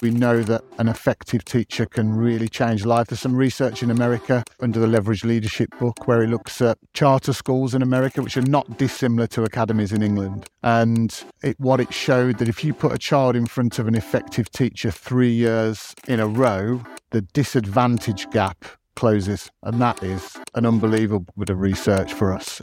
We know that an effective teacher can really change life. There's some research in America under the Leverage Leadership book where it looks at charter schools in America, which are not dissimilar to academies in England. And it, what it showed that if you put a child in front of an effective teacher three years in a row, the disadvantage gap closes. And that is an unbelievable bit of research for us.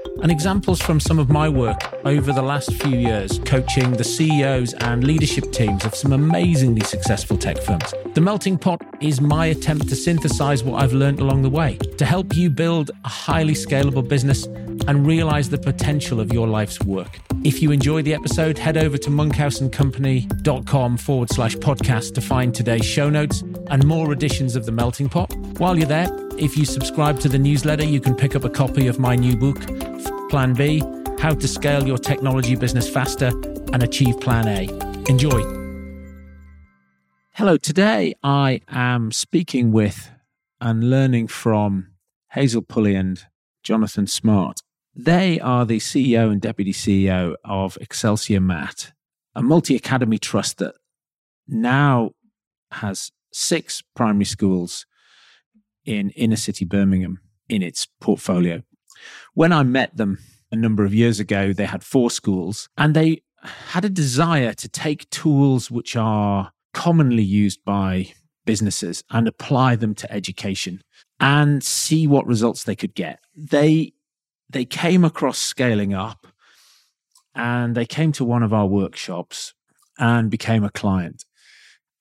and examples from some of my work over the last few years coaching the CEOs and leadership teams of some amazingly successful tech firms. The Melting Pot is my attempt to synthesize what I've learned along the way to help you build a highly scalable business and realize the potential of your life's work. If you enjoy the episode, head over to monkhouseandcompany.com forward slash podcast to find today's show notes and more editions of The Melting Pot. While you're there, if you subscribe to the newsletter, you can pick up a copy of my new book, Plan B How to Scale Your Technology Business Faster and Achieve Plan A. Enjoy. Hello, today I am speaking with and learning from Hazel Pulley and Jonathan Smart. They are the CEO and Deputy CEO of Excelsior Mat, a multi academy trust that now has six primary schools in inner city Birmingham in its portfolio. When I met them a number of years ago, they had four schools and they had a desire to take tools which are commonly used by businesses and apply them to education and see what results they could get. They they came across scaling up and they came to one of our workshops and became a client.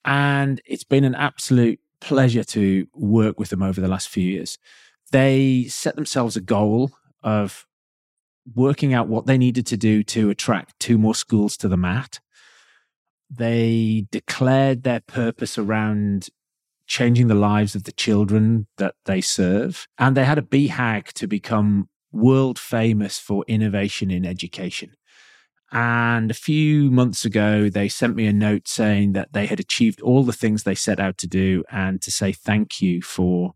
And it's been an absolute pleasure to work with them over the last few years. They set themselves a goal of working out what they needed to do to attract two more schools to the mat. They declared their purpose around changing the lives of the children that they serve. And they had a BHAG to become world famous for innovation in education. And a few months ago, they sent me a note saying that they had achieved all the things they set out to do and to say thank you for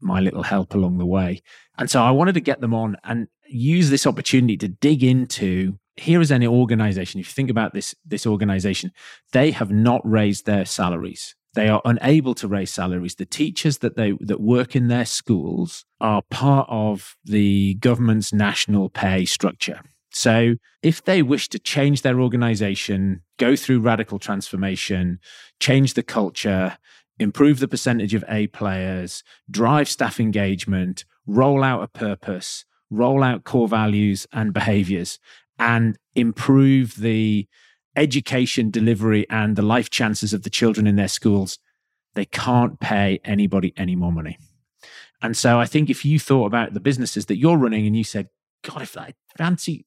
my little help along the way. And so I wanted to get them on and use this opportunity to dig into here is an organization. If you think about this, this organization, they have not raised their salaries. They are unable to raise salaries. The teachers that they that work in their schools are part of the government's national pay structure. So, if they wish to change their organization, go through radical transformation, change the culture, improve the percentage of A players, drive staff engagement, roll out a purpose, roll out core values and behaviors, and improve the education delivery and the life chances of the children in their schools, they can't pay anybody any more money. And so I think if you thought about the businesses that you're running and you said, God, if I fancy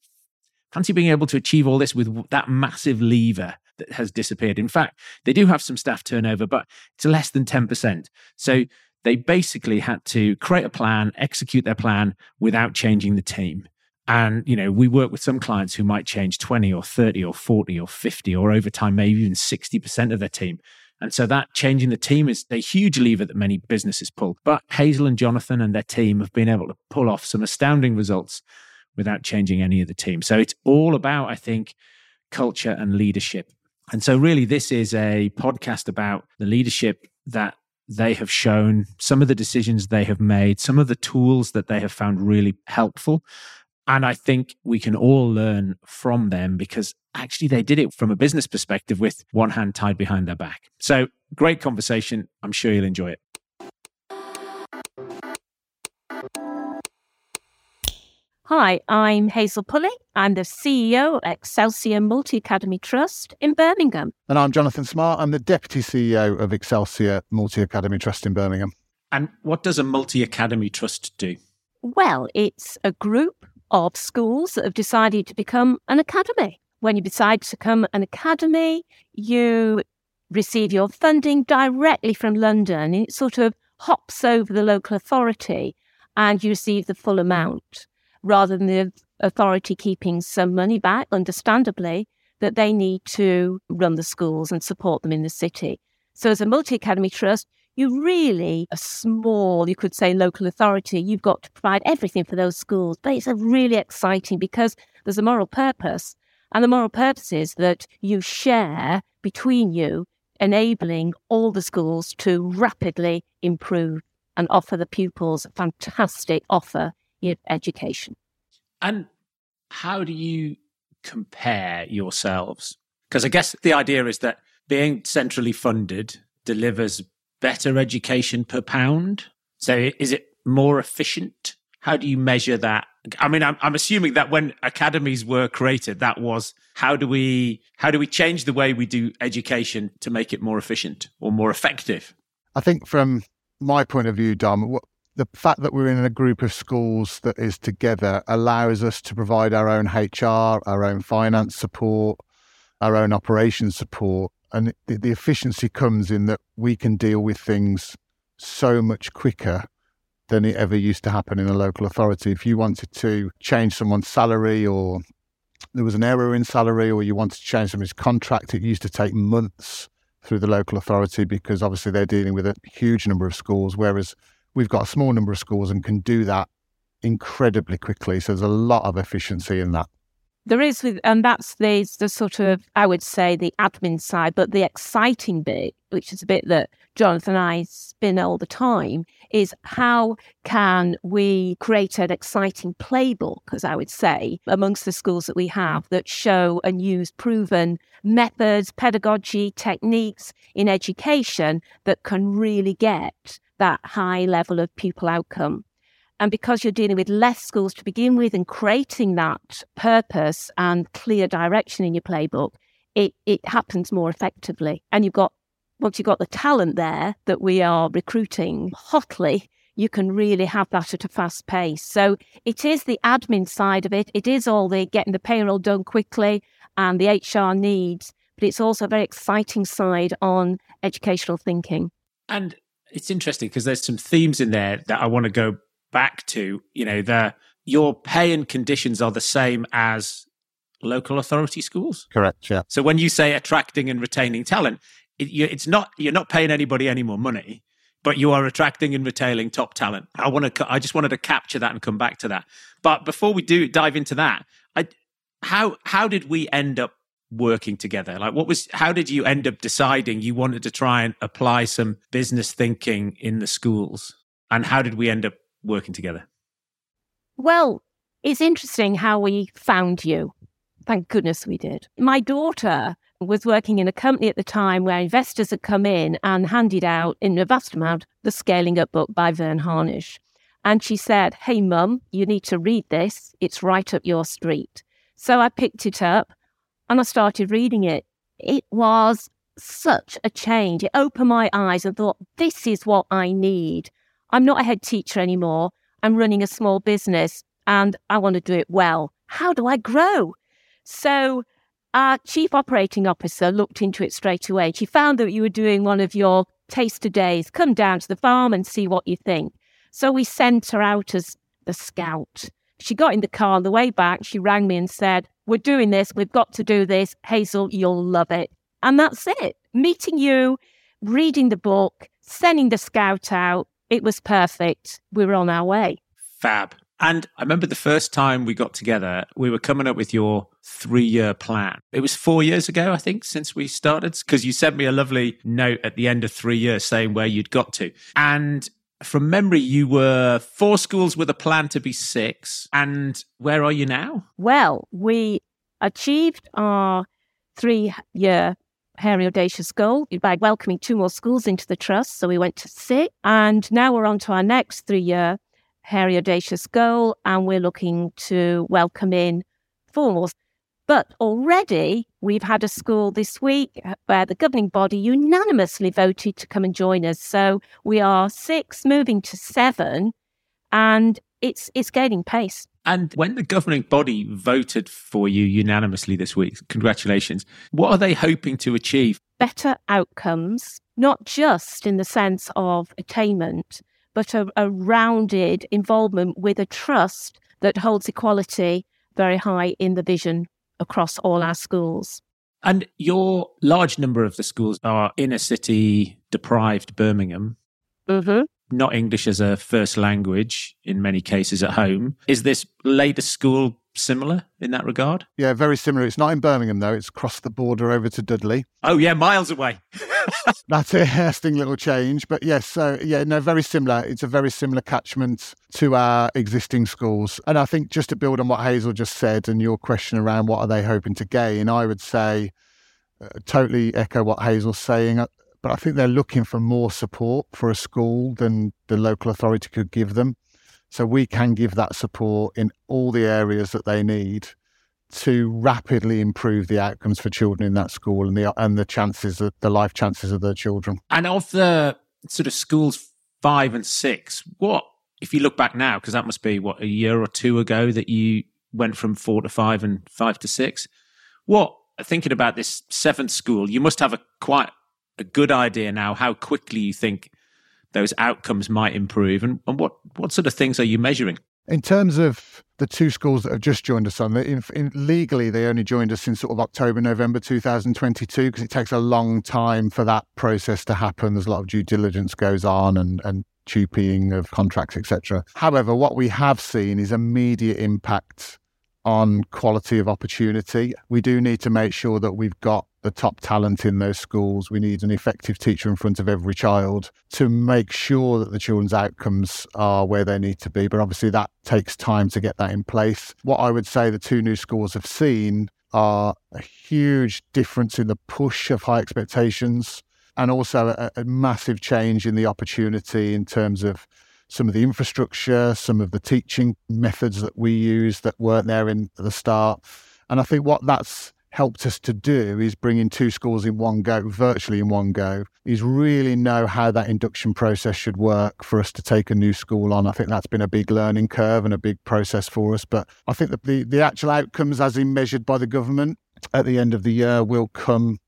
fancy being able to achieve all this with that massive lever that has disappeared. In fact, they do have some staff turnover, but it's less than 10%. So they basically had to create a plan, execute their plan without changing the team. And, you know, we work with some clients who might change 20 or 30 or 40 or 50 or over time, maybe even 60% of their team. And so that changing the team is a huge lever that many businesses pull. But Hazel and Jonathan and their team have been able to pull off some astounding results without changing any of the team. So it's all about, I think, culture and leadership. And so, really, this is a podcast about the leadership that they have shown, some of the decisions they have made, some of the tools that they have found really helpful. And I think we can all learn from them because actually they did it from a business perspective with one hand tied behind their back. So, great conversation. I'm sure you'll enjoy it. Hi, I'm Hazel Pulley. I'm the CEO of Excelsior Multi Academy Trust in Birmingham. And I'm Jonathan Smart. I'm the Deputy CEO of Excelsior Multi Academy Trust in Birmingham. And what does a multi academy trust do? Well, it's a group of schools that have decided to become an academy. When you decide to become an academy, you receive your funding directly from London. It sort of hops over the local authority and you receive the full amount rather than the authority keeping some money back, understandably, that they need to run the schools and support them in the city. So, as a multi academy trust, you really a small, you could say, local authority. You've got to provide everything for those schools, but it's really exciting because there's a moral purpose, and the moral purpose is that you share between you, enabling all the schools to rapidly improve and offer the pupils a fantastic offer in education. And how do you compare yourselves? Because I guess the idea is that being centrally funded delivers better education per pound. So is it more efficient? How do you measure that? I mean, I'm, I'm assuming that when academies were created, that was how do we how do we change the way we do education to make it more efficient or more effective? I think from my point of view, Dom, the fact that we're in a group of schools that is together allows us to provide our own HR, our own finance support, our own operations support. And the, the efficiency comes in that we can deal with things so much quicker than it ever used to happen in a local authority. If you wanted to change someone's salary or there was an error in salary or you wanted to change someone's contract, it used to take months through the local authority because obviously they're dealing with a huge number of schools, whereas we've got a small number of schools and can do that incredibly quickly. So there's a lot of efficiency in that. There is, with, and that's the, the sort of, I would say, the admin side, but the exciting bit, which is a bit that Jonathan and I spin all the time, is how can we create an exciting playbook, as I would say, amongst the schools that we have that show and use proven methods, pedagogy, techniques in education that can really get that high level of pupil outcome. And because you're dealing with less schools to begin with and creating that purpose and clear direction in your playbook, it, it happens more effectively. And you've got, once you've got the talent there that we are recruiting hotly, you can really have that at a fast pace. So it is the admin side of it. It is all the getting the payroll done quickly and the HR needs, but it's also a very exciting side on educational thinking. And it's interesting because there's some themes in there that I want to go back to. You know, the your pay and conditions are the same as local authority schools. Correct. Yeah. So when you say attracting and retaining talent, it, you, it's not you're not paying anybody any more money, but you are attracting and retaining top talent. I want to. I just wanted to capture that and come back to that. But before we do dive into that, I how how did we end up working together? Like, what was, how did you end up deciding you wanted to try and apply some business thinking in the schools? And how did we end up working together? Well, it's interesting how we found you. Thank goodness we did. My daughter was working in a company at the time where investors had come in and handed out, in a vast amount, the Scaling Up book by Verne Harnish. And she said, Hey, mum, you need to read this. It's right up your street. So I picked it up and I started reading it. It was such a change. It opened my eyes and thought, this is what I need. I'm not a head teacher anymore. I'm running a small business and I want to do it well. How do I grow? So, our chief operating officer looked into it straight away. She found that you were doing one of your taster days. Come down to the farm and see what you think. So, we sent her out as the scout. She got in the car on the way back. She rang me and said, we're doing this. We've got to do this. Hazel, you'll love it. And that's it. Meeting you, reading the book, sending the scout out. It was perfect. We were on our way. Fab. And I remember the first time we got together, we were coming up with your three year plan. It was four years ago, I think, since we started, because you sent me a lovely note at the end of three years saying where you'd got to. And from memory, you were four schools with a plan to be six. And where are you now? Well, we achieved our three year Hairy Audacious goal by welcoming two more schools into the trust. So we went to six. And now we're on to our next three year Hairy Audacious goal. And we're looking to welcome in four more. But already we've had a school this week where the governing body unanimously voted to come and join us. So we are six moving to seven and it's it's gaining pace. And when the governing body voted for you unanimously this week, congratulations. What are they hoping to achieve? Better outcomes, not just in the sense of attainment, but a, a rounded involvement with a trust that holds equality very high in the vision across all our schools. And your large number of the schools are inner city deprived Birmingham. Mm-hmm. Not English as a first language in many cases at home. Is this latest school similar in that regard? Yeah, very similar. It's not in Birmingham though. It's crossed the border over to Dudley. Oh yeah, miles away. That's a interesting little change, but yes, so yeah, no, very similar. It's a very similar catchment to our existing schools, and I think just to build on what Hazel just said and your question around what are they hoping to gain, I would say uh, totally echo what Hazel's saying. But I think they're looking for more support for a school than the local authority could give them. So we can give that support in all the areas that they need to rapidly improve the outcomes for children in that school and the and the chances of the life chances of their children. And of the sort of schools five and six, what if you look back now, because that must be what a year or two ago that you went from four to five and five to six. What thinking about this seventh school, you must have a quite a good idea now how quickly you think those outcomes might improve and, and what, what sort of things are you measuring? In terms of the two schools that have just joined us on, in, in, legally they only joined us in sort of October, November 2022 because it takes a long time for that process to happen. There's a lot of due diligence goes on and, and TUPEing of contracts, etc. However, what we have seen is immediate impact on quality of opportunity. We do need to make sure that we've got the top talent in those schools. We need an effective teacher in front of every child to make sure that the children's outcomes are where they need to be. But obviously, that takes time to get that in place. What I would say the two new schools have seen are a huge difference in the push of high expectations and also a, a massive change in the opportunity in terms of some of the infrastructure, some of the teaching methods that we use that weren't there in the start. And I think what that's helped us to do is bring in two schools in one go, virtually in one go, is really know how that induction process should work for us to take a new school on. I think that's been a big learning curve and a big process for us. But I think that the, the actual outcomes, as in measured by the government at the end of the year, will come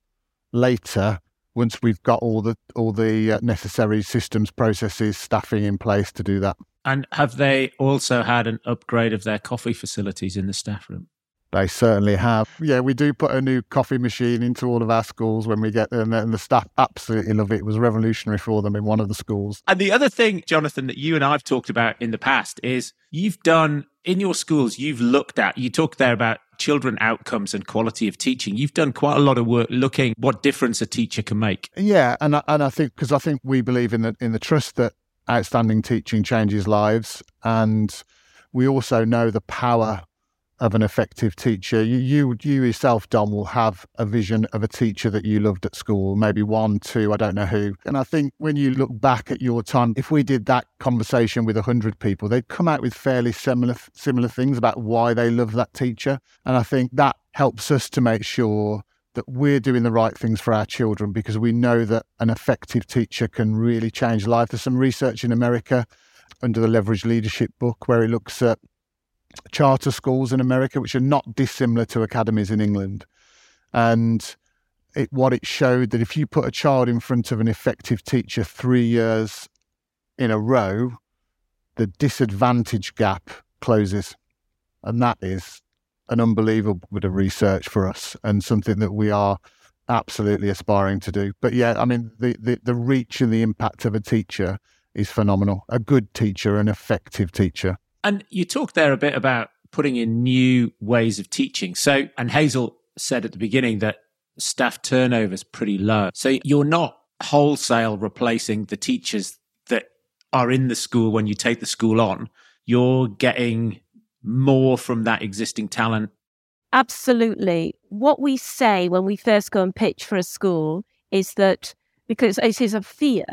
later once we've got all the all the uh, necessary systems, processes, staffing in place to do that. And have they also had an upgrade of their coffee facilities in the staff room? They certainly have. Yeah, we do put a new coffee machine into all of our schools when we get there, and the staff absolutely love it. It was revolutionary for them in one of the schools. And the other thing, Jonathan, that you and I've talked about in the past is you've done in your schools, you've looked at, you talked there about children outcomes and quality of teaching. You've done quite a lot of work looking what difference a teacher can make. Yeah, and I, and I think because I think we believe in the in the trust that outstanding teaching changes lives, and we also know the power of an effective teacher. You, you, you yourself, Dom, will have a vision of a teacher that you loved at school, maybe one, two, I don't know who. And I think when you look back at your time, if we did that conversation with 100 people, they'd come out with fairly similar, similar things about why they love that teacher. And I think that helps us to make sure that we're doing the right things for our children because we know that an effective teacher can really change life. There's some research in America under the Leverage Leadership book where it looks at charter schools in America, which are not dissimilar to academies in England. And it, what it showed that if you put a child in front of an effective teacher three years in a row, the disadvantage gap closes. And that is an unbelievable bit of research for us and something that we are absolutely aspiring to do. But yeah, I mean, the, the, the reach and the impact of a teacher is phenomenal. A good teacher, an effective teacher. And you talked there a bit about putting in new ways of teaching. So, and Hazel said at the beginning that staff turnover is pretty low. So you're not wholesale replacing the teachers that are in the school when you take the school on. You're getting more from that existing talent. Absolutely. What we say when we first go and pitch for a school is that because it is a fear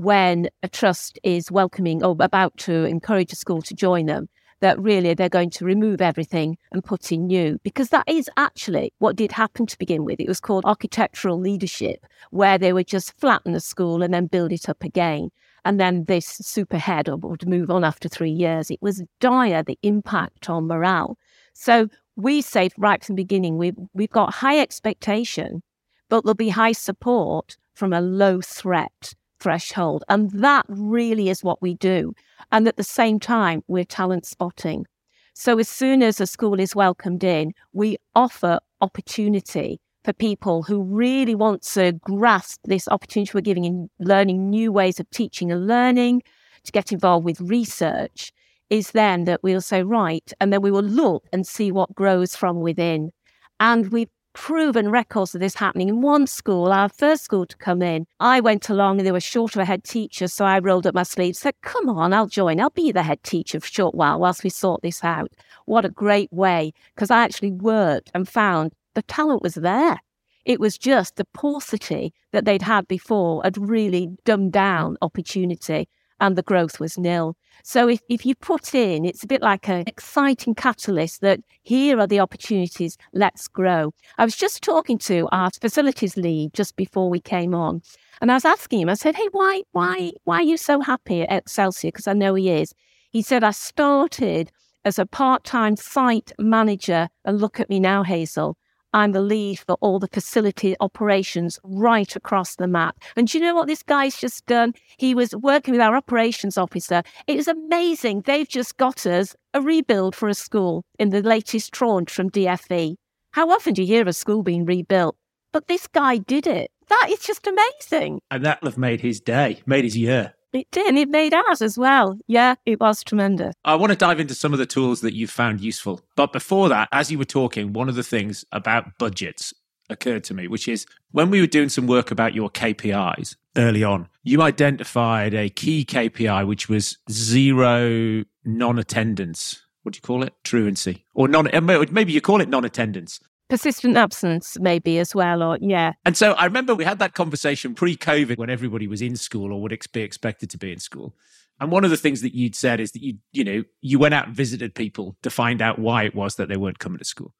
when a trust is welcoming or about to encourage a school to join them, that really they're going to remove everything and put in new. Because that is actually what did happen to begin with. It was called architectural leadership, where they would just flatten the school and then build it up again. And then this super head would move on after three years. It was dire, the impact on morale. So we say right from the beginning, we've, we've got high expectation, but there'll be high support from a low threat threshold. And that really is what we do. And at the same time, we're talent spotting. So as soon as a school is welcomed in, we offer opportunity for people who really want to grasp this opportunity we're giving in learning new ways of teaching and learning, to get involved with research, is then that we'll say, right, and then we will look and see what grows from within. And we've proven records of this happening. In one school, our first school to come in, I went along and there were short of a head teacher. So I rolled up my sleeves, said, Come on, I'll join. I'll be the head teacher for a short while whilst we sort this out. What a great way. Because I actually worked and found the talent was there. It was just the paucity that they'd had before had really dumbed down opportunity and the growth was nil. So if, if you put in, it's a bit like an exciting catalyst that here are the opportunities, let's grow. I was just talking to our facilities lead just before we came on, and I was asking him, I said, Hey, why, why, why are you so happy at Excelsior? Because I know he is. He said, I started as a part time site manager, and look at me now, Hazel. I'm the lead for all the facility operations right across the MAT. And do you know what this guy's just done? He was working with our operations officer. It was amazing. They've just got us a rebuild for a school in the latest tranche from DFE. How often do you hear of a school being rebuilt? But this guy did it. That is just amazing. And that'll have made his day, made his year. It did. It made ours as well. Yeah, it was tremendous. I want to dive into some of the tools that you found useful. But before that, as you were talking, one of the things about budgets occurred to me, which is when we were doing some work about your KPIs early on, you identified a key KPI, which was zero non attendance. What do you call it? Truancy. Or non, maybe you call it non attendance persistent absence maybe as well or yeah. And so i remember we had that conversation pre-covid when everybody was in school or would be expected to be in school. And one of the things that you'd said is that you you know you went out and visited people to find out why it was that they weren't coming to school.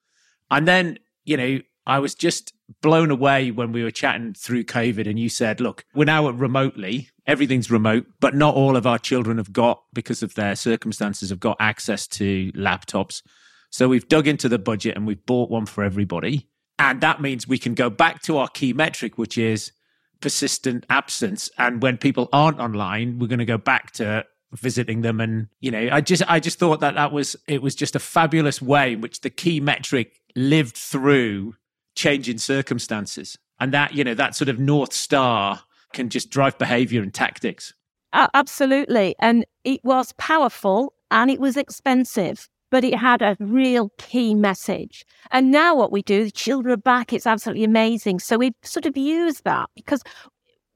And then you know i was just blown away when we were chatting through covid and you said look we're now remotely. Everything's remote but not all of our children have got because of their circumstances have got access to laptops so we've dug into the budget and we've bought one for everybody. And that means we can go back to our key metric, which is persistent absence. And when people aren't online, we're going to go back to visiting them. And, you know, I just, I just thought that that was, it was just a fabulous way in which the key metric lived through changing circumstances. And that, you know, that sort of North Star can just drive behavior and tactics. Uh, absolutely. And it was powerful and it was expensive but it had a real key message. And now what we do, the children are back, it's absolutely amazing. So we sort of use that because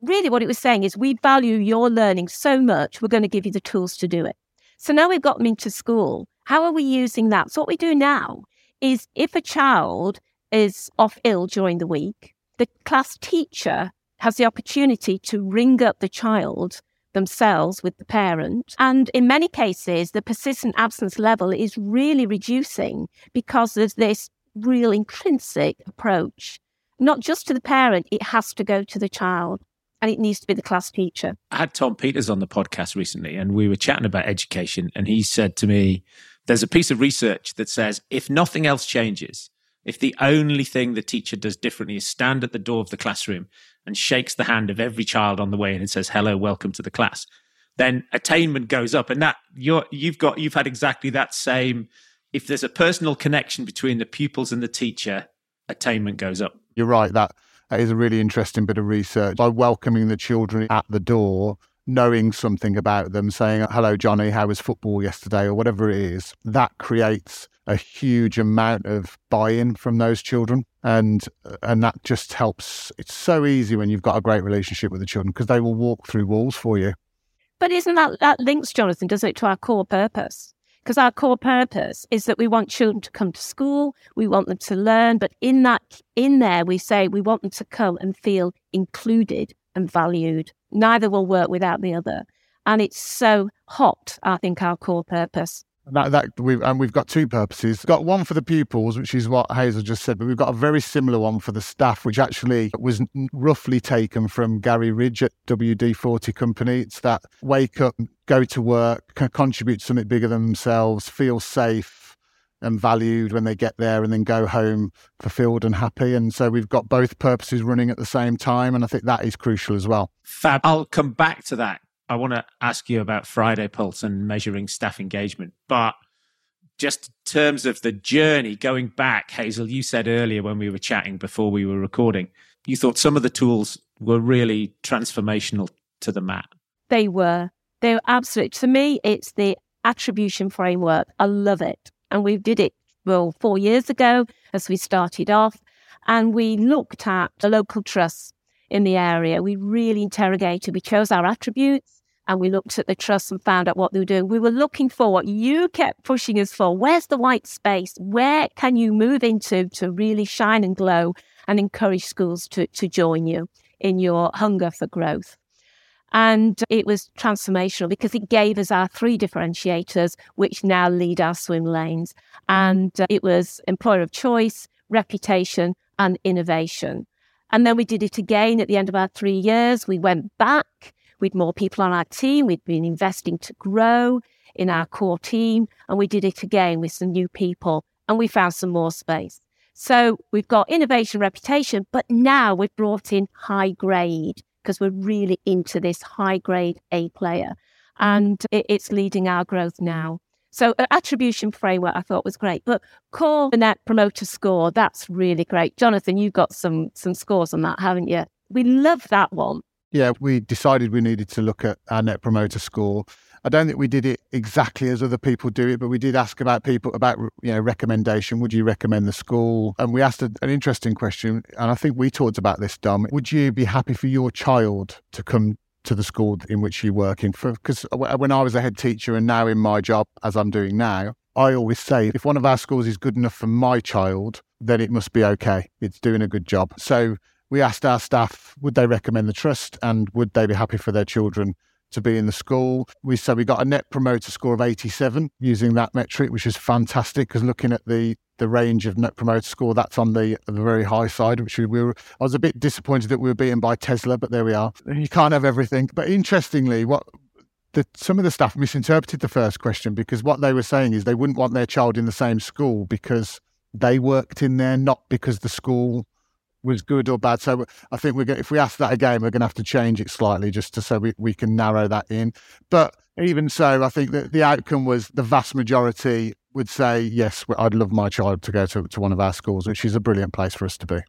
really what it was saying is we value your learning so much, we're going to give you the tools to do it. So now we've got them into school. How are we using that? So what we do now is if a child is off ill during the week, the class teacher has the opportunity to ring up the child themselves with the parent. And in many cases, the persistent absence level is really reducing because of this real intrinsic approach. Not just to the parent, it has to go to the child and it needs to be the class teacher. I had Tom Peters on the podcast recently and we were chatting about education. And he said to me, There's a piece of research that says if nothing else changes, if the only thing the teacher does differently is stand at the door of the classroom and shakes the hand of every child on the way in and says, hello, welcome to the class, then attainment goes up. And that you're, you've got, you've had exactly that same, if there's a personal connection between the pupils and the teacher, attainment goes up. You're right. That, that is a really interesting bit of research. By welcoming the children at the door, knowing something about them, saying, hello, Johnny, how was football yesterday, or whatever it is, that creates a huge amount of buy-in from those children and and that just helps. It's so easy when you've got a great relationship with the children because they will walk through walls for you. But isn't that that links jonathan does it to our core purpose? Because our core purpose is that we want children to come to school we want them to learn but in that in there we say we want them to come and feel included and valued. Neither will work without the other. And it's so hot i think our core purpose that, that we've, and we've got two purposes. We've got one for the pupils, which is what Hazel just said, but we've got a very similar one for the staff, which actually was roughly taken from Garry Ridge at WD 40 Company. It's that wake up, go to work, contribute to something bigger than themselves, feel safe, and valued when they get there and then go home fulfilled and happy. And so we've got both purposes running at the same time. And I think that is crucial as well. Fab. I'll come back to that. I want to ask you about Friday Pulse and measuring staff engagement. But just in terms of the journey going back, Hazel, you said earlier when we were chatting before we were recording, you thought some of the tools were really transformational to the MAT. They were. They were absolute. For me, it's the attribution framework. I love it. And we did it, well, four years ago as we started off. And we looked at the local trusts in the area. We really interrogated, we chose our attributes and we looked at the trusts and found out what they were doing. We were looking for what you kept pushing us for. Where's the white space? Where can you move into to really shine and glow and encourage schools to, to join you in your hunger for growth? And it was transformational because it gave us our three differentiators, which now lead our swim lanes. And uh, it was employer of choice, reputation, and innovation. And then we did it again at the end of our three years. We went back with more people on our team. We'd been investing to grow in our core team. And we did it again with some new people and we found some more space. So we've got innovation reputation, but now we've brought in high grade because we're really into this high grade A player and it, it's leading our growth now. So attribution framework I thought was great, but core the net promoter score, that's really great. Jonathan, you've got some some scores on that, haven't you? We love that one. Yeah, we decided we needed to look at our net promoter score I don't think we did it exactly as other people do it, but we did ask about people about you know recommendation. Would you recommend the school? And we asked an interesting question, and I think we talked about this, Dom. Would you be happy for your child to come to the school in which you work in? Because when I was a head teacher, and now in my job as I'm doing now, I always say if one of our schools is good enough for my child, then it must be okay. It's doing a good job. So we asked our staff, would they recommend the trust, and would they be happy for their children? to be in the school. We so we got a net promoter score of 87 using that metric, which is fantastic because looking at the the range of net promoter score, that's on the, the very high side, which we were. I was a bit disappointed that we were beaten by Tesla, but there we are. You can't have everything. But interestingly, what the, some of the staff misinterpreted the first question because what they were saying is they wouldn't want their child in the same school because they worked in there, not because the school was good or bad. So I think we're going, if we ask that again, we're going to have to change it slightly just to so we, we can narrow that in. But even so, I think that the outcome was the vast majority would say, yes, I'd love my child to go to, to one of our schools, which is a brilliant place for us to be.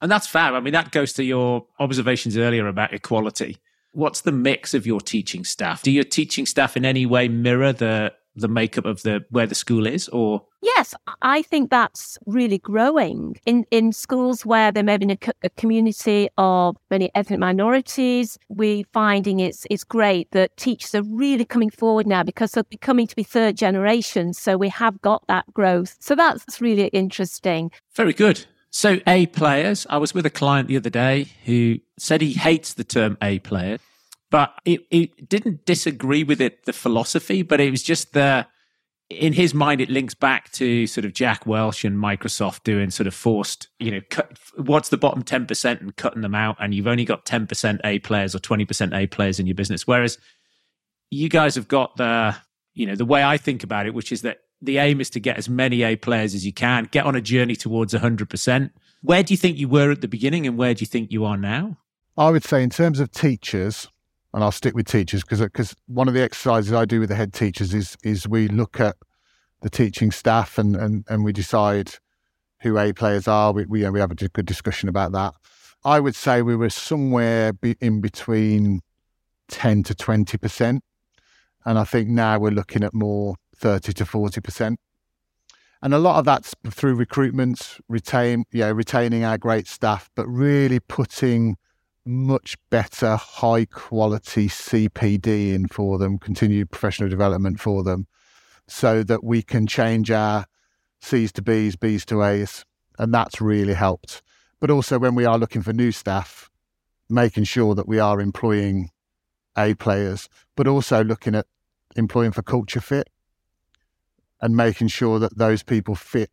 And that's fair. I mean, that goes to your observations earlier about equality. What's the mix of your teaching staff? Do your teaching staff in any way mirror the the makeup of the where the school is or? Yes i think that's really growing. In in schools where there may be a, a community of many ethnic minorities we're finding it's it's great that teachers are really coming forward now because they're becoming to be third generation so we have got that growth. So that's really interesting. Very good. So a players i was with a client the other day who said he hates the term a player but it, it didn't disagree with it, the philosophy, but it was just the, in his mind, it links back to sort of Jack Welch and Microsoft doing sort of forced, you know, cut, what's the bottom 10% and cutting them out. And you've only got 10% A players or 20% A players in your business. Whereas you guys have got the, you know, the way I think about it, which is that the aim is to get as many A players as you can, get on a journey towards 100%. Where do you think you were at the beginning and where do you think you are now? I would say, in terms of teachers, and I'll stick with teachers because because one of the exercises I do with the head teachers is is we look at the teaching staff and and, and we decide who A players are. We we, we have a good discussion about that. I would say we were somewhere in between ten to twenty percent, and I think now we're looking at more thirty to forty percent. And a lot of that's through recruitment, retain, yeah, retaining our great staff, but really putting much better high quality CPD in for them, continued professional development for them, so that we can change our C's to B's, B's to A's. And that's really helped. But also when we are looking for new staff, making sure that we are employing A players, but also looking at employing for culture fit and making sure that those people fit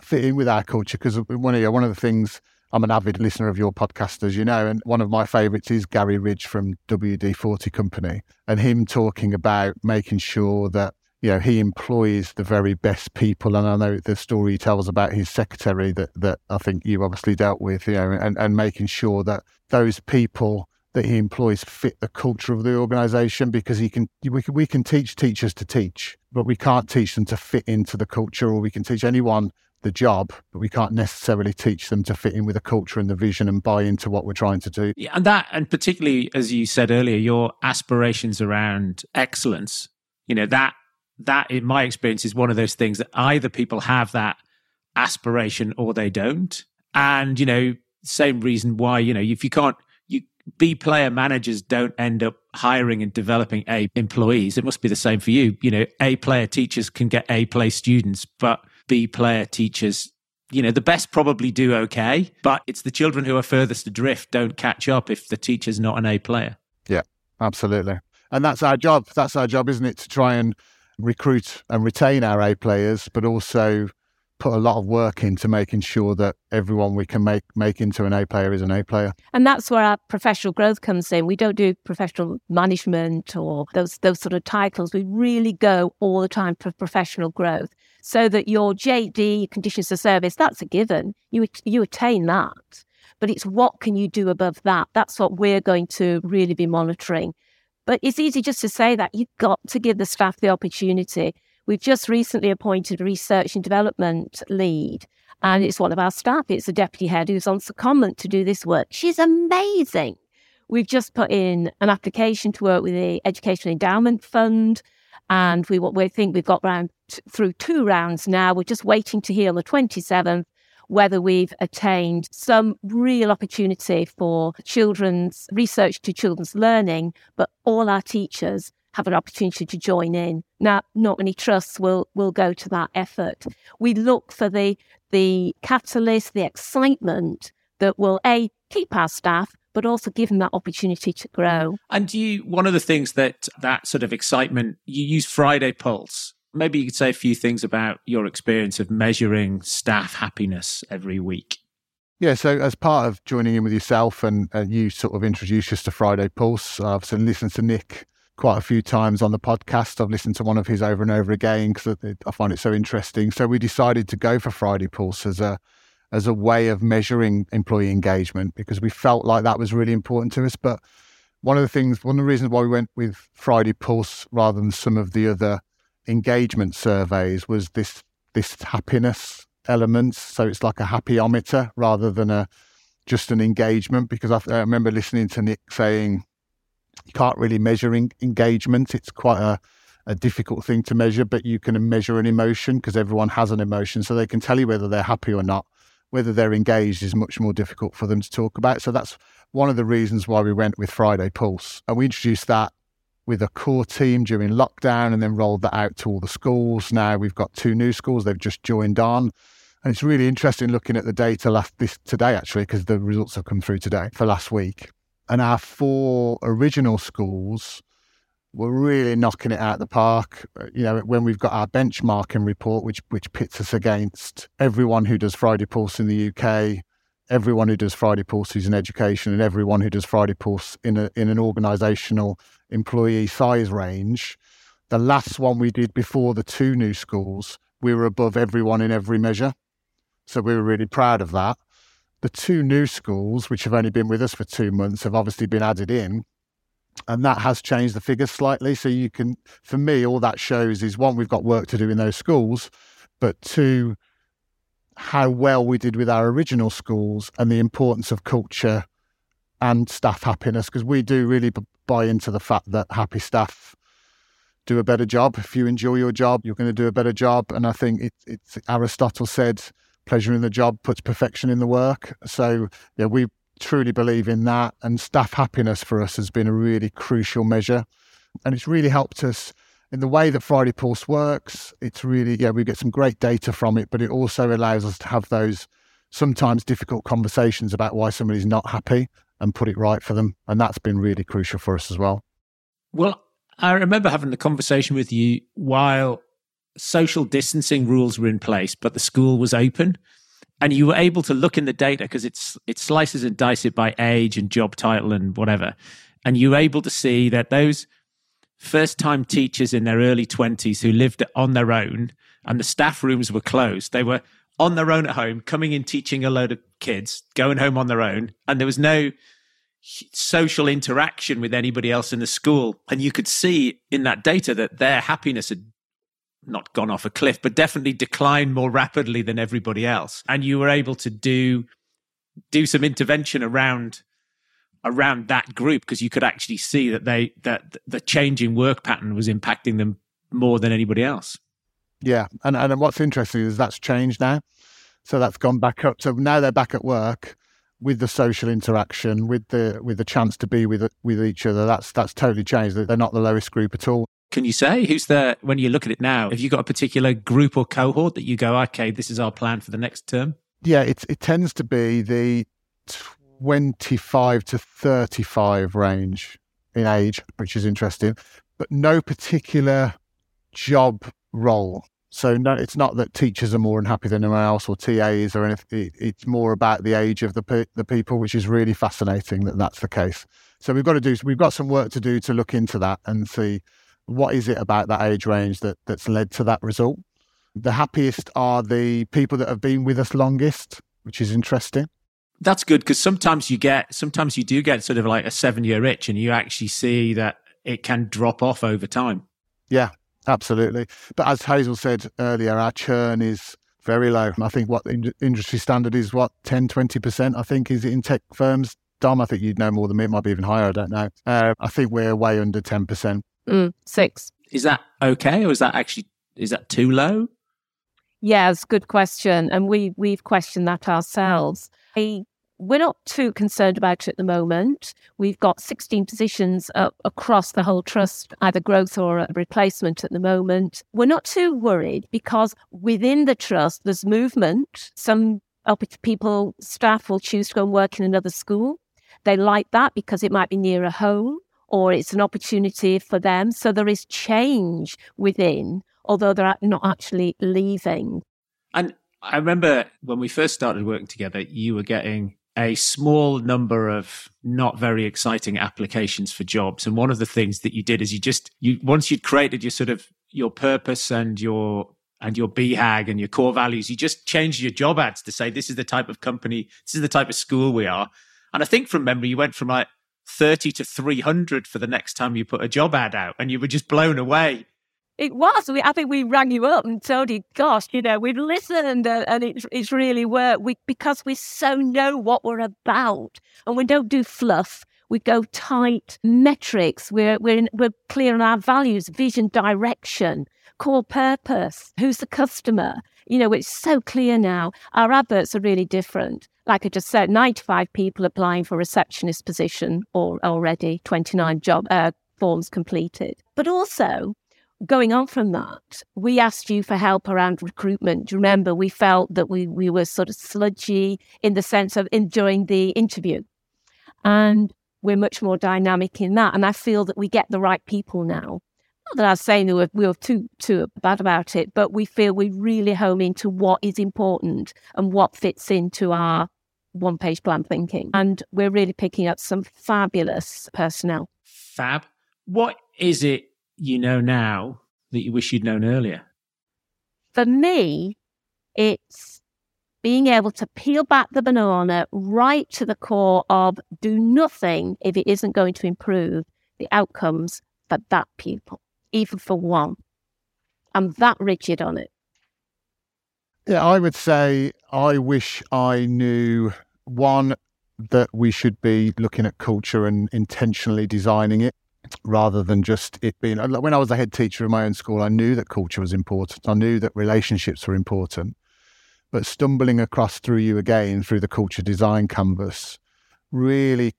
fit in with our culture. Because uh, one of one of the things I'm an avid listener of your podcast, as you know, and one of my favourites is Garry Ridge from WD 40 Company, and him talking about making sure that you know, he employs the very best people. And I know the story he tells about his secretary that, that I think you've obviously dealt with, you know, and, and making sure that those people that he employs fit the culture of the organization because he can we, can we can teach teachers to teach but we can't teach them to fit into the culture or we can teach anyone the job but we can't necessarily teach them to fit in with the culture and the vision and buy into what we're trying to do. Yeah, and that and particularly as you said earlier your aspirations around excellence you know that that in my experience is one of those things that either people have that aspiration or they don't. And you know same reason why you know if you can't you b player managers don't end up hiring and developing a employees. It must be the same for you. You know a player teachers can get a play students but b player teachers you know the best probably do okay but it's the children who are furthest adrift don't catch up if the teacher's not an a player yeah absolutely and that's our job that's our job isn't it to try and recruit and retain our A players, but also put a lot of work into making sure that everyone we can make make into an A player is an A player. And that's where our professional growth comes in. We don't do professional management or those those sort of titles. We really go all the time for professional growth. So that your JD conditions of service, that's a given. You you attain that. But it's what can you do above that? That's what we're going to really be monitoring. But it's easy just to say that you've got to give the staff the opportunity. We've just recently appointed a research and development lead, and it's one of our staff. It's a deputy head who's on secondment to do this work. She's amazing. We've just put in an application to work with the Education Endowment Fund, and we we think we've got round t- through two rounds now. We're just waiting to hear on the 27th whether we've attained some real opportunity for children's research to children's learning, but all our teachers have an opportunity to join in. Now, not many trusts will will go to that effort. We look for the the catalyst, the excitement that will a keep our staff, but also give them that opportunity to grow. Mm. And you, one of the things that that sort of excitement, you use Friday Pulse maybe you could say a few things about your experience of measuring staff happiness every week. Yeah, so as part of joining in with yourself and, and you sort of introduced us to Friday Pulse, I've listened to Nick quite a few times on the podcast. I've listened to one of his over and over again because I find it so interesting. So we decided to go for Friday Pulse as a as a way of measuring employee engagement because we felt like that was really important to us. But one of the things, one of the reasons why we went with Friday Pulse rather than some of the other engagement surveys was this this happiness element. So it's like a happyometer rather than a just an engagement. Because I, I remember listening to Nick saying you can't really measure in, engagement. It's quite a a difficult thing to measure, but you can measure an emotion because everyone has an emotion, so they can tell you whether they're happy or not. Whether they're engaged is much more difficult for them to talk about. So that's one of the reasons why we went with Friday Pulse, and we introduced that with a core team during lockdown and then rolled that out to all the schools. Now we've got two new schools they've just joined on. And it's really interesting looking at the data last this today actually because the results have come through today for last week. And our four original schools were really knocking it out of the park. Uh, you know, when we've got our benchmarking report, which which pits us against everyone who does Friday Pulse in the UK, everyone who does Friday Pulse who's in education, and everyone who does Friday Pulse in a in an organisational employee size range. The last one we did before the two new schools, we were above everyone in every measure. So we were really proud of that. The two new schools, which have only been with us for two months, have obviously been added in. And that has changed the figures slightly. So you can, for me, all that shows is one, we've got work to do in those schools, but two, how well we did with our original schools and the importance of culture and staff happiness because we do really buy into the fact that happy staff do a better job. If you enjoy your job, you're going to do a better job. And I think it, it's Aristotle said, pleasure in the job puts perfection in the work. So yeah, we truly believe in that. And staff happiness for us has been a really crucial measure. And it's really helped us in the way that Friday Pulse works. It's really, yeah, we get some great data from it, but it also allows us to have those sometimes difficult conversations about why somebody's not happy and put it right for them. And that's been really crucial for us as well. Well, I remember having the conversation with you while social distancing rules were in place, but the school was open. And you were able to look in the data because it's it slices and dices it by age and job title and whatever. And you were able to see that those first time teachers in their early 20s who lived on their own and the staff rooms were closed. They were on their own at home, coming in teaching a load of kids, going home on their own, and there was no social interaction with anybody else in the school. And you could see in that data that their happiness had not gone off a cliff, but definitely declined more rapidly than everybody else. And you were able to do do some intervention around around that group because you could actually see that they that the changing work pattern was impacting them more than anybody else. Yeah, and and what's interesting is that's changed now. So that's gone back up. So now they're back at work with the social interaction, with the with the chance to be with with each other. That's that's totally changed. They're not the lowest group at all. Can you say who's there when you look at it now? Have you got a particular group or cohort that you go, okay, this is our plan for the next term? Yeah, it it tends to be the twenty five to thirty five range in age, which is interesting, but no particular job role. So no, it's not that teachers are more unhappy than anyone else or TAs or anything. It's more about the age of the the people, which is really fascinating that that's the case. So we've got to do. We've got some work to do to look into that and see what is it about that age range that that's led to that result. The happiest are the people that have been with us longest, which is interesting. That's good because sometimes you get, sometimes you do get sort of like a seven year itch, and you actually see that it can drop off over time. Yeah, Absolutely. But as Hazel said earlier, our churn is very low. I think what the industry standard is, what, 10, 20%, I think, is in tech firms. Dom, I think you'd know more than me. It might be even higher. I don't know. Uh, I think we're way under 10%. Mm, six. Is that okay? Or is that actually, is that too low? Yeah, it's a good question. And we, we've questioned that ourselves. I we're not too concerned about it at the moment. We've got 16 positions up across the whole trust, either growth or a replacement at the moment. We're not too worried because within the trust, there's movement. Some people, staff will choose to go and work in another school. They like that because it might be nearer home or it's an opportunity for them. So there is change within, although they're not actually leaving. And I remember when we first started working together, you were getting a small number of not very exciting applications for jobs. And one of the things that you did is you just you once you'd created your sort of your purpose and your and your BHAG and your core values, you just changed your job ads to say this is the type of company, this is the type of school we are. And I think from memory, you went from like 30 to 300 for the next time you put a job ad out and you were just blown away it was. We, I think we rang you up and told you, gosh, you know, we've listened uh, and it's, it's really worked we, because we so know what we're about and we don't do fluff. We go tight metrics. We're, we're, in, we're clear on our values, vision, direction, core purpose. Who's the customer? You know, it's so clear now. Our adverts are really different. Like I just said, 95 people applying for receptionist position or already 29 job uh, forms completed. But also, going on from that, we asked you for help around recruitment. Do you remember we felt that we, we were sort of sludgy in the sense of enjoying the interview? And we're much more dynamic in that. And I feel that we get the right people now. Not that I was saying that we were too too bad about it, but we feel we really home into what is important and what fits into our one page plan thinking. And we're really picking up some fabulous personnel. Fab. What is it you know now that you wish you'd known earlier? For me, it's being able to peel back the banana right to the core of do nothing if it isn't going to improve the outcomes for that pupil, even for one. I'm that rigid on it. Yeah, I would say I wish I knew one that we should be looking at culture and intentionally designing it rather than just it being when I was a head teacher in my own school, I knew that culture was important. I knew that relationships were important. But stumbling across through you again through the culture design canvas really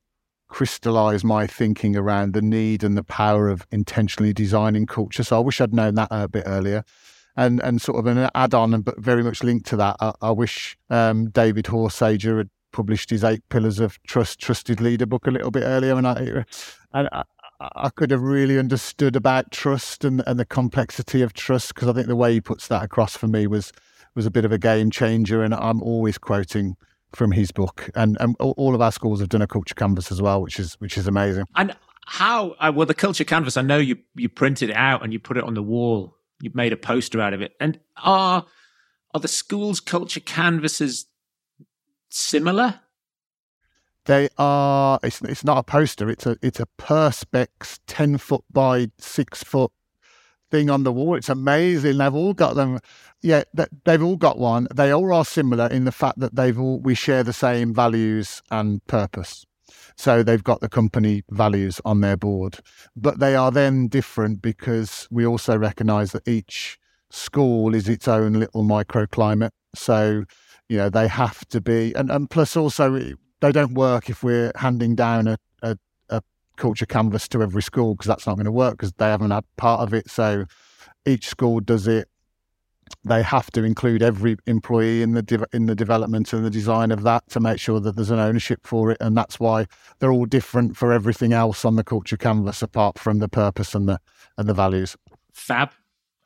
crystallized my thinking around the need and the power of intentionally designing culture. So I wish I'd known that a bit earlier. And and sort of an add on, but very much linked to that, I, I wish um, David Horsager had published his Eight Pillars of Trust, Trusted Leader book a little bit earlier. And I, and I, I could have really understood about trust and, and the complexity of trust because I think the way he puts that across for me was was a bit of a game changer. And I'm always quoting from his book, and, and all of our schools have done a culture canvas as well, which is which is amazing. And how uh, well the culture canvas? I know you you printed it out and you put it on the wall. You made a poster out of it. And are are the schools' culture canvases similar? They are. It's it's not a poster. It's a it's a perspex ten foot by six foot thing on the wall. It's amazing. They've all got them. Yeah, they've all got one. They all are similar in the fact that they've all we share the same values and purpose. So they've got the company values on their board, but they are then different because we also recognise that each school is its own little microclimate. So you know they have to be, and and plus also they don't work if we're handing down a, a, a culture canvas to every school because that's not going to work because they haven't had part of it. So each school does it. They have to include every employee in the de- in the development and the design of that to make sure that there's an ownership for it, and that's why they're all different for everything else on the culture canvas, apart from the purpose and the and the values. Fab.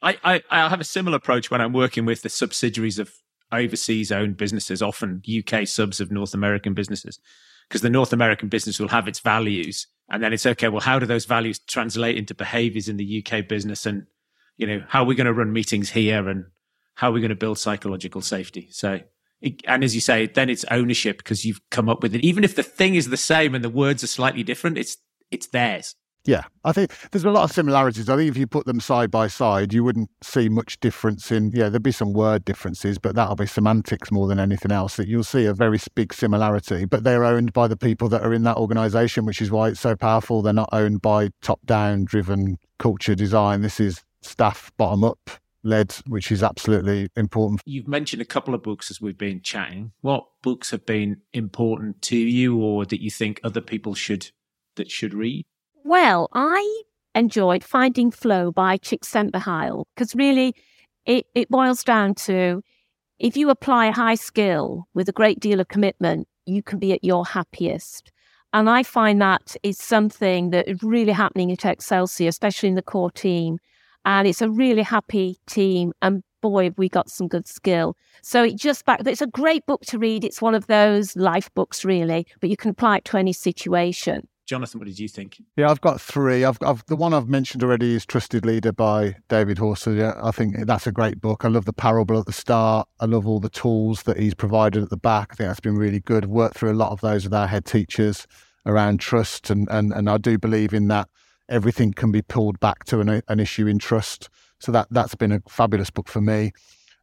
I, I, I have a similar approach when I'm working with the subsidiaries of overseas owned businesses, often UK subs of North American businesses, because the North American business will have its values. And then it's okay, well, how do those values translate into behaviors in the UK business? And, you know, how are we going to run meetings here and how are we going to build psychological safety? So, and as you say, then it's ownership because you've come up with it. Even if the thing is the same and the words are slightly different, it's, it's theirs. Yeah, I think there's a lot of similarities. I think if you put them side by side, you wouldn't see much difference in, yeah, there'd be some word differences, but that'll be semantics more than anything else. That you'll see a very big similarity, but they're owned by the people that are in that organization, which is why it's so powerful. They're not owned by top down driven culture design. This is staff bottom up led, which is absolutely important. You've mentioned a couple of books as we've been chatting. What books have been important to you or that you think other people should that should read? Well, I enjoyed Finding Flow by Chick Csikszentmihalyi because really it, it boils down to if you apply a high skill with a great deal of commitment, you can be at your happiest. And I find that is something that is really happening at Excelsior, especially in the core team. And it's a really happy team. And boy, have we got some good skill. So it just back, it's a great book to read. It's one of those life books, really, but you can apply it to any situation. Jonathan, what did you think? Yeah, I've got three. I've, I've the one I've mentioned already is Trusted Leader by David Horsager. Yeah, I think that's a great book. I love the parable at the start. I love all the tools that he's provided at the back. I think that's been really good. I've worked through a lot of those with our head teachers around trust, and and and I do believe in that. Everything can be pulled back to an, an issue in trust. So that that's been a fabulous book for me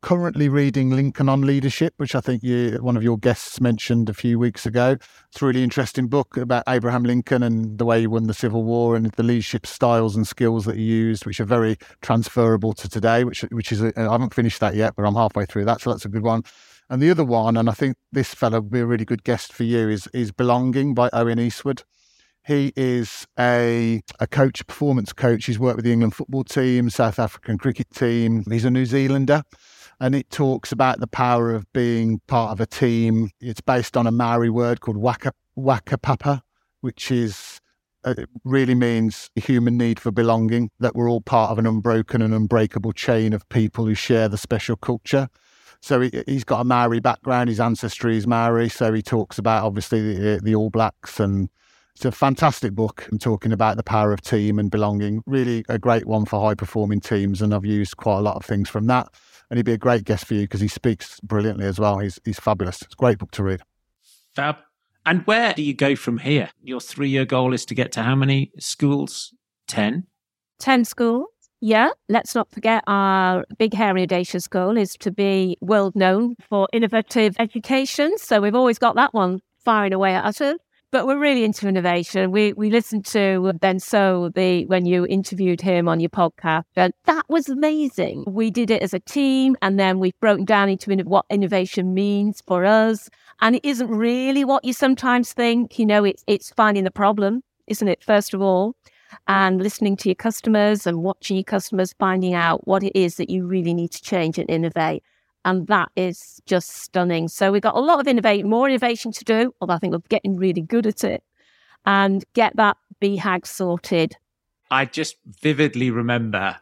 currently reading Lincoln on Leadership, which I think you, one of your guests mentioned a few weeks ago. It's a really interesting book about Abraham Lincoln and the way he won the Civil War and the leadership styles and skills that he used, which are very transferable to today. Which which is I haven't finished that yet, but I'm halfway through that, so that's a good one. And the other one, and I think this fellow would be a really good guest for you, is is Belonging by Owen Eastwood. He is a, a coach, performance coach. He's worked with the England football team, South African cricket team. He's a New Zealander and it talks about the power of being part of a team. It's based on a Maori word called waka, whakapapa, which is uh, really means human need for belonging, that we're all part of an unbroken and unbreakable chain of people who share the special culture. So he, has got a Maori background, his ancestry is Maori, so he talks about obviously the, the All Blacks and it's a fantastic book I'm talking about the power of team and belonging. Really a great one for high performing teams, and I've used quite a lot of things from that and he'd be a great guest for you because he speaks brilliantly as well. He's he's fabulous. It's a great book to read. Fab. And where do you go from here? Your three year goal is to get to how many schools? 10? 10 schools. Yeah, let's not forget our big, hairy, audacious goal is to be world known for innovative education. So we've always got that one firing away at us but we're really into innovation. We we listened to uh, Ben So the when you interviewed him on your podcast, and that was amazing. We did it as a team, and then we've broken down into what innovation means for us. And it isn't really what you sometimes think. You know, it's it's finding the problem, isn't it? First of all, and listening to your customers and watching your customers, finding out what it is that you really need to change and innovate. And that is just stunning. So we've got a lot of innovate, more innovation to do, although I think we're getting really good at it. And get that BHAG sorted. I just vividly remember,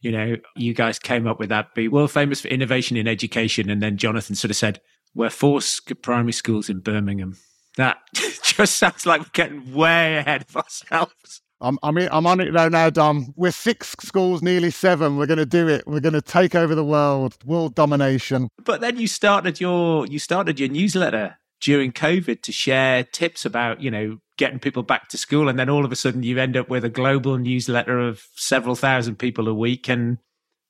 you know, you guys came up with that be world famous for innovation in education. And then Jonathan sort of said, we're four primary schools in Birmingham. That just sounds like we're getting way ahead of ourselves. I'm, I'm, I'm on it now, now, Dom. We're six schools, nearly seven. We're going to do it. We're going to take over the world, world domination. But then you started your you started your newsletter during COVID to share tips about you know getting people back to school, and then all of a sudden you end up with a global newsletter of several thousand people a week, and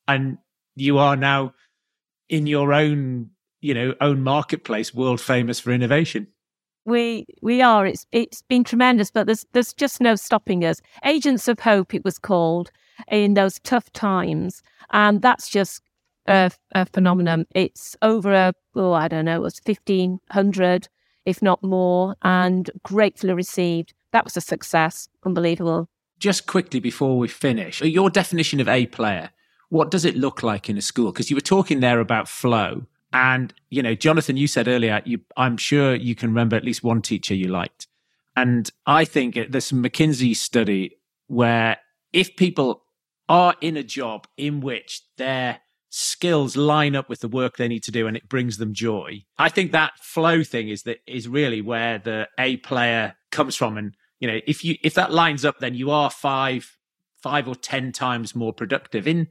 and you are now in your own you know own marketplace, world famous for innovation. We we are. It's it's been tremendous, but there's there's just no stopping us. Agents of Hope, it was called in those tough times, and that's just a, a phenomenon. It's over a oh I don't know, it was fifteen hundred, if not more, and gratefully received. That was a success, unbelievable. Just quickly before we finish, your definition of a player. What does it look like in a school? Because you were talking there about flow and, you know, Jonathan, you said earlier, you, I'm sure you can remember at least one teacher you liked. And I think there's some McKinsey study where if people are in a job in which their skills line up with the work they need to do and it brings them joy, I think that flow thing is that is really where the A player comes from. And, you know, if you, if that lines up, then you are five, five or 10 times more productive. In,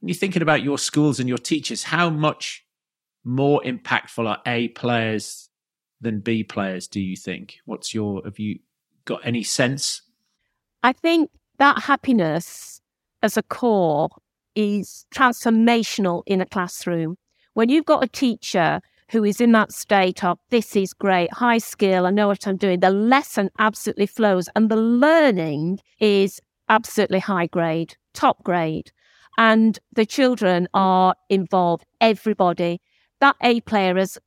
you're thinking about your schools and your teachers, how much more impactful are A players than B players, do you think? What's your, have you got any sense? I think that happiness as a core is transformational in a classroom. When you've got a teacher who is in that state of this is great, high skill, I know what I'm doing, the lesson absolutely flows and the learning is absolutely high grade, top grade. And the children are involved, everybody that A player has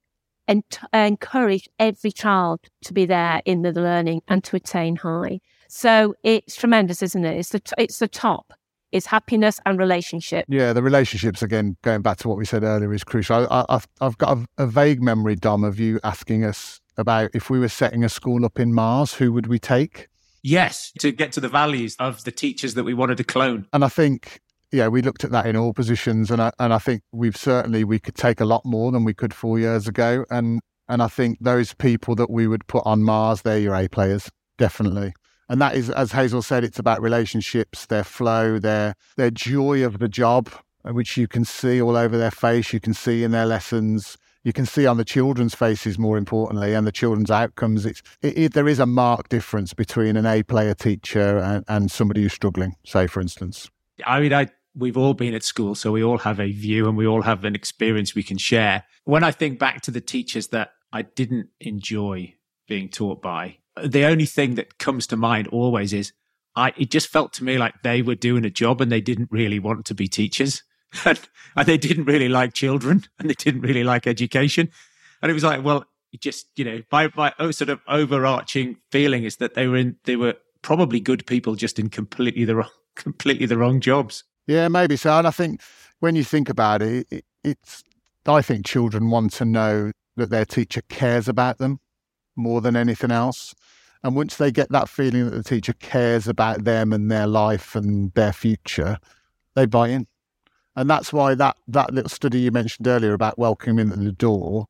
ent- encouraged every child to be there in the learning and to attain high. So it's tremendous, isn't it? It's the t- it's the top. It's happiness and relationship. Yeah, the relationships again. Going back to what we said earlier is crucial. I, have I've got a, a vague memory, Dom, of you asking us about if we were setting a school up in Mars, who would we take? Yes, to get to the values of the teachers that we wanted to clone. And I think yeah, we looked at that in all positions, and I, and I think we've certainly we could take a lot more than we could four years ago, and and I think those people that we would put on Mars, they're your A players, definitely. And that is, as Hazel said, it's about relationships, their flow, their their joy of the job, uh, which you can see all over their face, you can see in their lessons, you can see on the children's faces more importantly, and the children's outcomes. It's it, it, there is a marked difference between an A player teacher and, and somebody who's struggling. Say, for instance. I mean, I we've all been at school, so we all have a view and we all have an experience we can share. When I think back to the teachers that I didn't enjoy being taught by, the only thing that comes to mind always is I it just felt to me like they were doing a job and they didn't really want to be teachers. and, they didn't really like children and they didn't really like education. And it was like, well, just, you know, my my sort of overarching feeling is that they were in they were probably good people just in completely the wrong completely the wrong jobs. Yeah, maybe so. And I think when you think about it, it, it's, I think children want to know that their teacher cares about them more than anything else. And once they get that feeling that the teacher cares about them and their life and their future, they buy in. And that's why that, that little study you mentioned earlier about welcoming at the door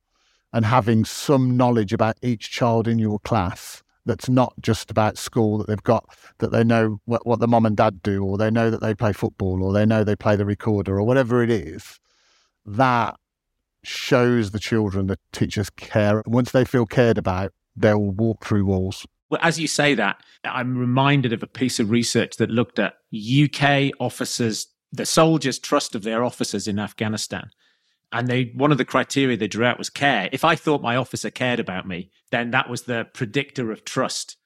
and having some knowledge about each child in your class that's not just about school that they've got that they know what, what the mom and dad do or they know that they play football or they know they play the recorder or whatever it is that shows the children that teachers care once they feel cared about they'll walk through walls. Well as you say that i'm reminded of a piece of research that looked at uk officers the soldiers trust of their officers in afghanistan and they one of the criteria they drew out was care. If I thought my officer cared about me, then that was the predictor of trust.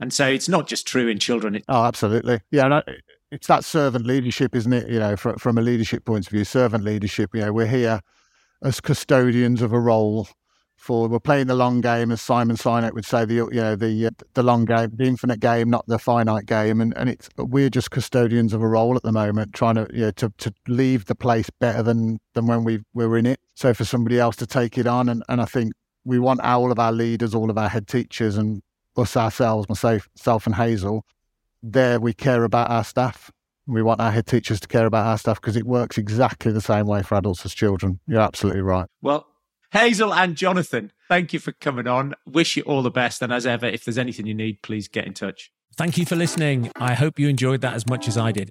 And so it's not just true in children. oh, absolutely. Yeah, it's that servant leadership, isn't it? You know, from, from a leadership point of view, servant leadership. You know, we're here as custodians of a role for we're playing the long game, as Simon Sinek would say, the you know the uh, the long game, the infinite game, not the finite game, and and it's we're just custodians of a role at the moment, trying to you know, to to leave the place better than than when we were in it. So for somebody else to take it on, and and I think we want all of our leaders, all of our head teachers, and us ourselves, myself, self and Hazel, there we care about our staff. We want our head teachers to care about our staff because it works exactly the same way for adults as children. You're absolutely right. Well, Hazel and Jonathan, thank you for coming on. Wish you all the best. And as ever, if there's anything you need, please get in touch. Thank you for listening. I hope you enjoyed that as much as I did.